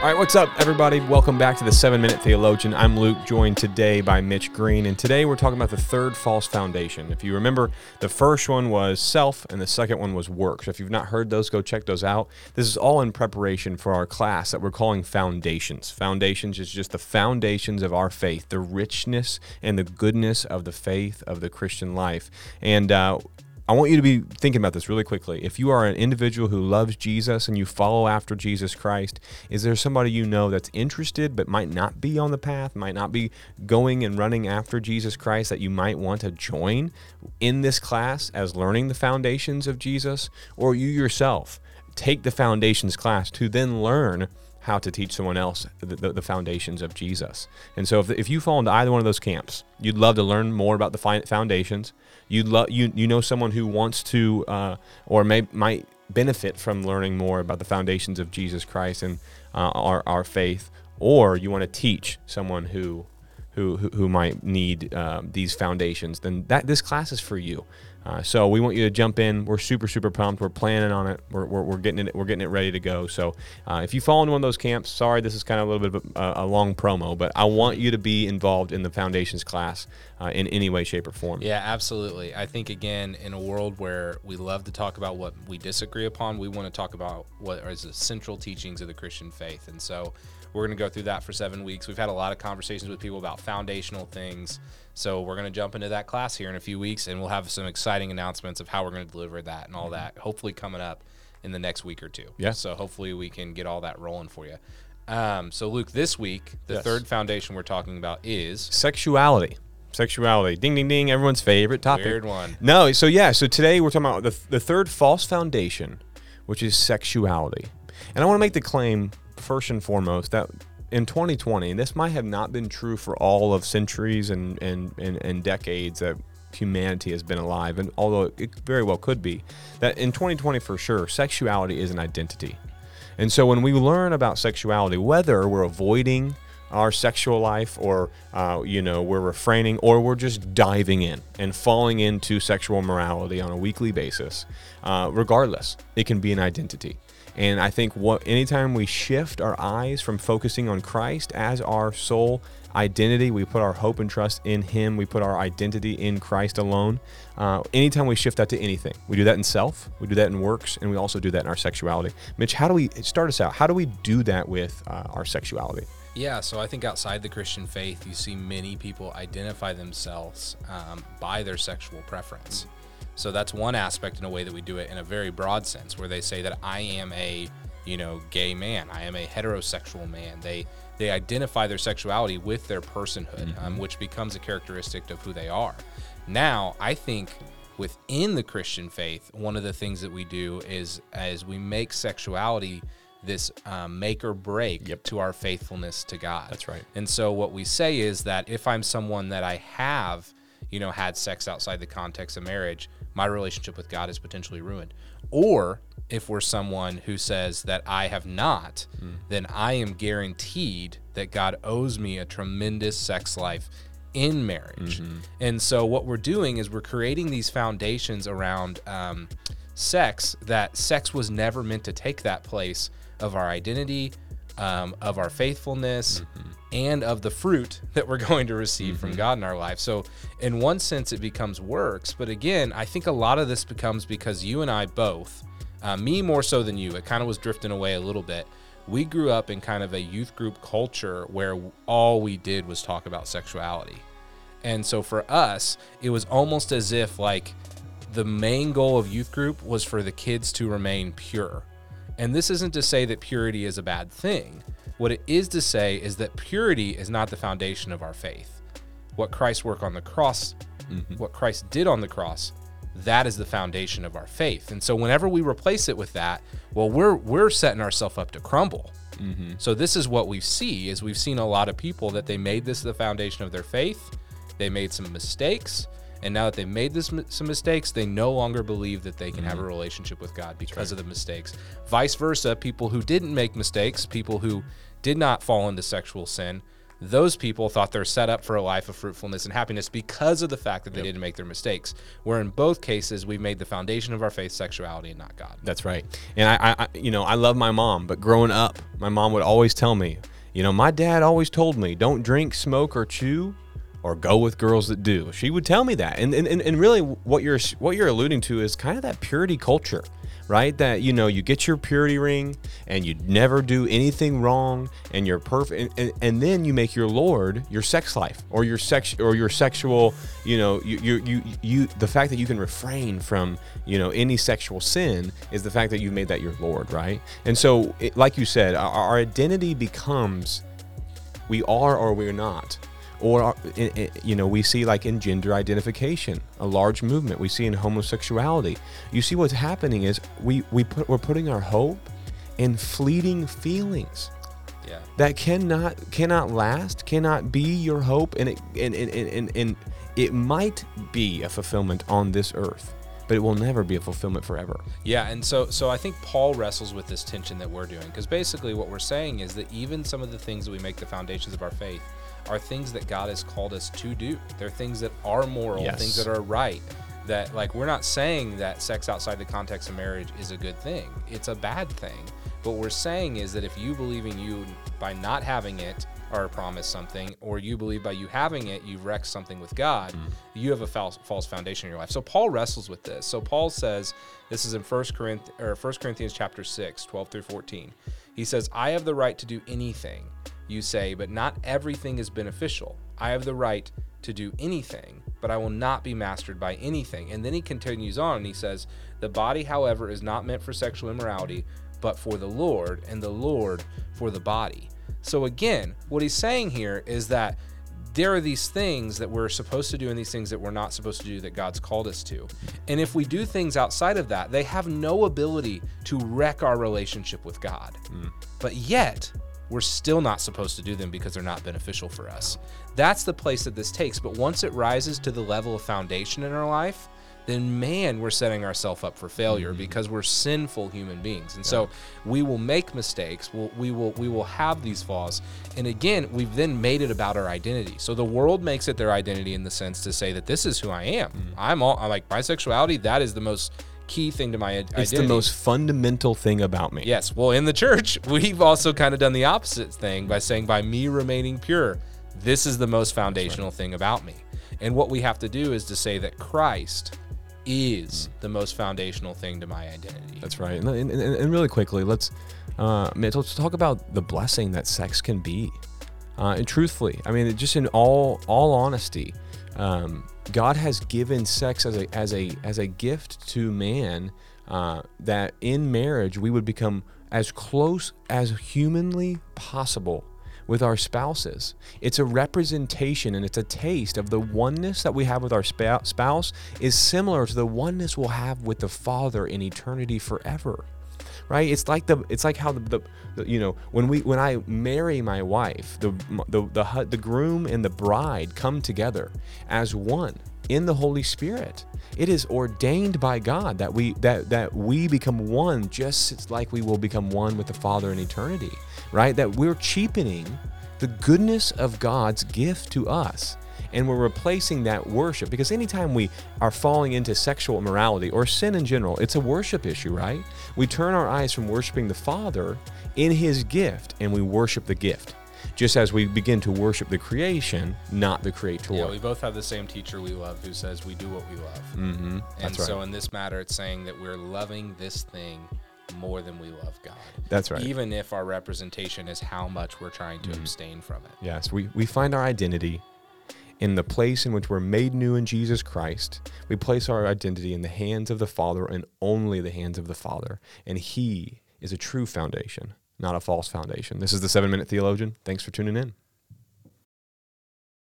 All right, what's up, everybody? Welcome back to the Seven Minute Theologian. I'm Luke, joined today by Mitch Green, and today we're talking about the third false foundation. If you remember, the first one was self, and the second one was work. So if you've not heard those, go check those out. This is all in preparation for our class that we're calling Foundations. Foundations is just the foundations of our faith, the richness and the goodness of the faith of the Christian life. And uh, I want you to be thinking about this really quickly. If you are an individual who loves Jesus and you follow after Jesus Christ, is there somebody you know that's interested but might not be on the path, might not be going and running after Jesus Christ that you might want to join in this class as learning the foundations of Jesus? Or you yourself take the foundations class to then learn how to teach someone else the, the, the, foundations of Jesus. And so, if, if you fall into either one of those camps, you'd love to learn more about the foundations. You'd love you you know someone who wants to uh, or may might benefit from learning more about the foundations of Jesus Christ and uh, our our faith, or you want to teach someone who who who, who might need uh, these foundations. Then that this class is for you. Uh, so we want you to jump in. We're super, super pumped. We're planning on it. We're, we're, we're getting it. We're getting it ready to go. So uh, if you fall into one of those camps, sorry, this is kind of a little bit of a, a long promo, but I want you to be involved in the foundations class uh, in any way, shape, or form. Yeah, absolutely. I think again, in a world where we love to talk about what we disagree upon, we want to talk about what are the central teachings of the Christian faith, and so. We're going to go through that for seven weeks. We've had a lot of conversations with people about foundational things. So we're going to jump into that class here in a few weeks, and we'll have some exciting announcements of how we're going to deliver that and all mm-hmm. that. Hopefully, coming up in the next week or two. Yeah. So hopefully, we can get all that rolling for you. Um, so Luke, this week the yes. third foundation we're talking about is sexuality. Sexuality, ding ding ding, everyone's favorite topic. Weird one. No, so yeah, so today we're talking about the the third false foundation, which is sexuality, and I want to make the claim first and foremost that in 2020, and this might have not been true for all of centuries and, and, and, and decades that humanity has been alive, and although it very well could be, that in 2020 for sure, sexuality is an identity. And so when we learn about sexuality, whether we're avoiding our sexual life or uh, you know we're refraining or we're just diving in and falling into sexual morality on a weekly basis uh, regardless it can be an identity and I think what anytime we shift our eyes from focusing on Christ as our sole identity, we put our hope and trust in Him. We put our identity in Christ alone. Uh, anytime we shift that to anything, we do that in self, we do that in works, and we also do that in our sexuality. Mitch, how do we start us out? How do we do that with uh, our sexuality? Yeah, so I think outside the Christian faith, you see many people identify themselves um, by their sexual preference. So that's one aspect in a way that we do it in a very broad sense, where they say that I am a, you know, gay man, I am a heterosexual man. They they identify their sexuality with their personhood, mm-hmm. um, which becomes a characteristic of who they are. Now, I think within the Christian faith, one of the things that we do is as we make sexuality this um, make or break yep. to our faithfulness to God. That's right. And so what we say is that if I'm someone that I have, you know, had sex outside the context of marriage, my relationship with God is potentially ruined. Or if we're someone who says that I have not, mm. then I am guaranteed that God owes me a tremendous sex life in marriage. Mm-hmm. And so what we're doing is we're creating these foundations around um, sex that sex was never meant to take that place of our identity, um, of our faithfulness. Mm-hmm and of the fruit that we're going to receive mm-hmm. from God in our life. So, in one sense, it becomes works. But again, I think a lot of this becomes because you and I both, uh, me more so than you, it kind of was drifting away a little bit. We grew up in kind of a youth group culture where all we did was talk about sexuality. And so for us, it was almost as if like the main goal of youth group was for the kids to remain pure. And this isn't to say that purity is a bad thing what it is to say is that purity is not the foundation of our faith. What Christ's work on the cross, mm-hmm. what Christ did on the cross, that is the foundation of our faith. And so whenever we replace it with that, well, we're we're setting ourselves up to crumble. Mm-hmm. So this is what we see is we've seen a lot of people that they made this the foundation of their faith. They made some mistakes. And now that they've made this, some mistakes, they no longer believe that they can mm-hmm. have a mm-hmm. relationship with God because right. of the mistakes. Vice versa, people who didn't make mistakes, people who did not fall into sexual sin, those people thought they're set up for a life of fruitfulness and happiness because of the fact that they didn't make their mistakes. Where in both cases, we've made the foundation of our faith sexuality and not God. That's right. And I, I, you know, I love my mom, but growing up, my mom would always tell me, you know, my dad always told me, don't drink, smoke, or chew, or go with girls that do. She would tell me that, and and, and really, what you're what you're alluding to is kind of that purity culture right? That you know you get your purity ring and you never do anything wrong and you're perfect, and, and, and, then you make your Lord your sex life or your sex or your sexual, you know, you, you you you the fact that you can refrain from you know any sexual sin is the fact that you've made that your Lord, right? And so, it, like you said, our, our identity becomes we are or we're not or uh, you know we see like in gender identification a large movement we see in homosexuality you see what's happening is we we put we're putting our hope in fleeting feelings yeah. that cannot cannot last cannot be your hope and it and, and, and, and it might be a fulfillment on this earth but it will never be a fulfillment forever. Yeah, and so so I think Paul wrestles with this tension that we're doing because basically what we're saying is that even some of the things that we make the foundations of our faith are things that God has called us to do. They're things that are moral, yes. things that are right. That like we're not saying that sex outside the context of marriage is a good thing. It's a bad thing. What we're saying is that if you believe in you by not having it are promised something, or you believe by you having it, you've wrecked something with God, mm. you have a false, false foundation in your life. So Paul wrestles with this. So Paul says, this is in 1 Corinthians, or 1 Corinthians chapter 6, 12 through 14. He says, I have the right to do anything you say, but not everything is beneficial. I have the right to do anything, but I will not be mastered by anything. And then he continues on and he says, The body, however, is not meant for sexual immorality, but for the Lord, and the Lord for the body. So again, what he's saying here is that there are these things that we're supposed to do and these things that we're not supposed to do that God's called us to. And if we do things outside of that, they have no ability to wreck our relationship with God. Mm. But yet, we're still not supposed to do them because they're not beneficial for us. That's the place that this takes. But once it rises to the level of foundation in our life, then man, we're setting ourselves up for failure mm-hmm. because we're sinful human beings. And yeah. so we will make mistakes. We'll, we will we will have these flaws. And again, we've then made it about our identity. So the world makes it their identity in the sense to say that this is who I am. Mm-hmm. I'm all I'm like bisexuality. That is the most key thing to my identity. It's the most fundamental thing about me. Yes. Well, in the church, we've also kind of done the opposite thing by saying, by me remaining pure, this is the most foundational right. thing about me. And what we have to do is to say that Christ is mm. the most foundational thing to my identity. That's right. And, and, and really quickly, let's uh, let's talk about the blessing that sex can be. Uh, and truthfully, I mean, just in all all honesty, um, God has given sex as a as a as a gift to man uh, that in marriage we would become as close as humanly possible with our spouses. It's a representation and it's a taste of the oneness that we have with our spouse is similar to the oneness we'll have with the Father in eternity forever right? It's like the it's like how the, the, you know when we when I marry my wife, the, the the the groom and the bride come together as one in the Holy Spirit. It is ordained by God that we that that we become one just like we will become one with the Father in eternity, right? That we're cheapening the goodness of God's gift to us and we're replacing that worship because anytime we are falling into sexual immorality or sin in general, it's a worship issue, right? We turn our eyes from worshiping the Father in His gift and we worship the gift. Just as we begin to worship the creation, not the creator. Yeah, we both have the same teacher we love who says we do what we love. Mm-hmm. And so in this matter, it's saying that we're loving this thing more than we love God. That's right. Even if our representation is how much we're trying to mm-hmm. abstain from it. Yes, we, we find our identity in the place in which we're made new in Jesus Christ, we place our identity in the hands of the Father and only the hands of the Father. And He is a true foundation, not a false foundation. This is the seven minute theologian. Thanks for tuning in.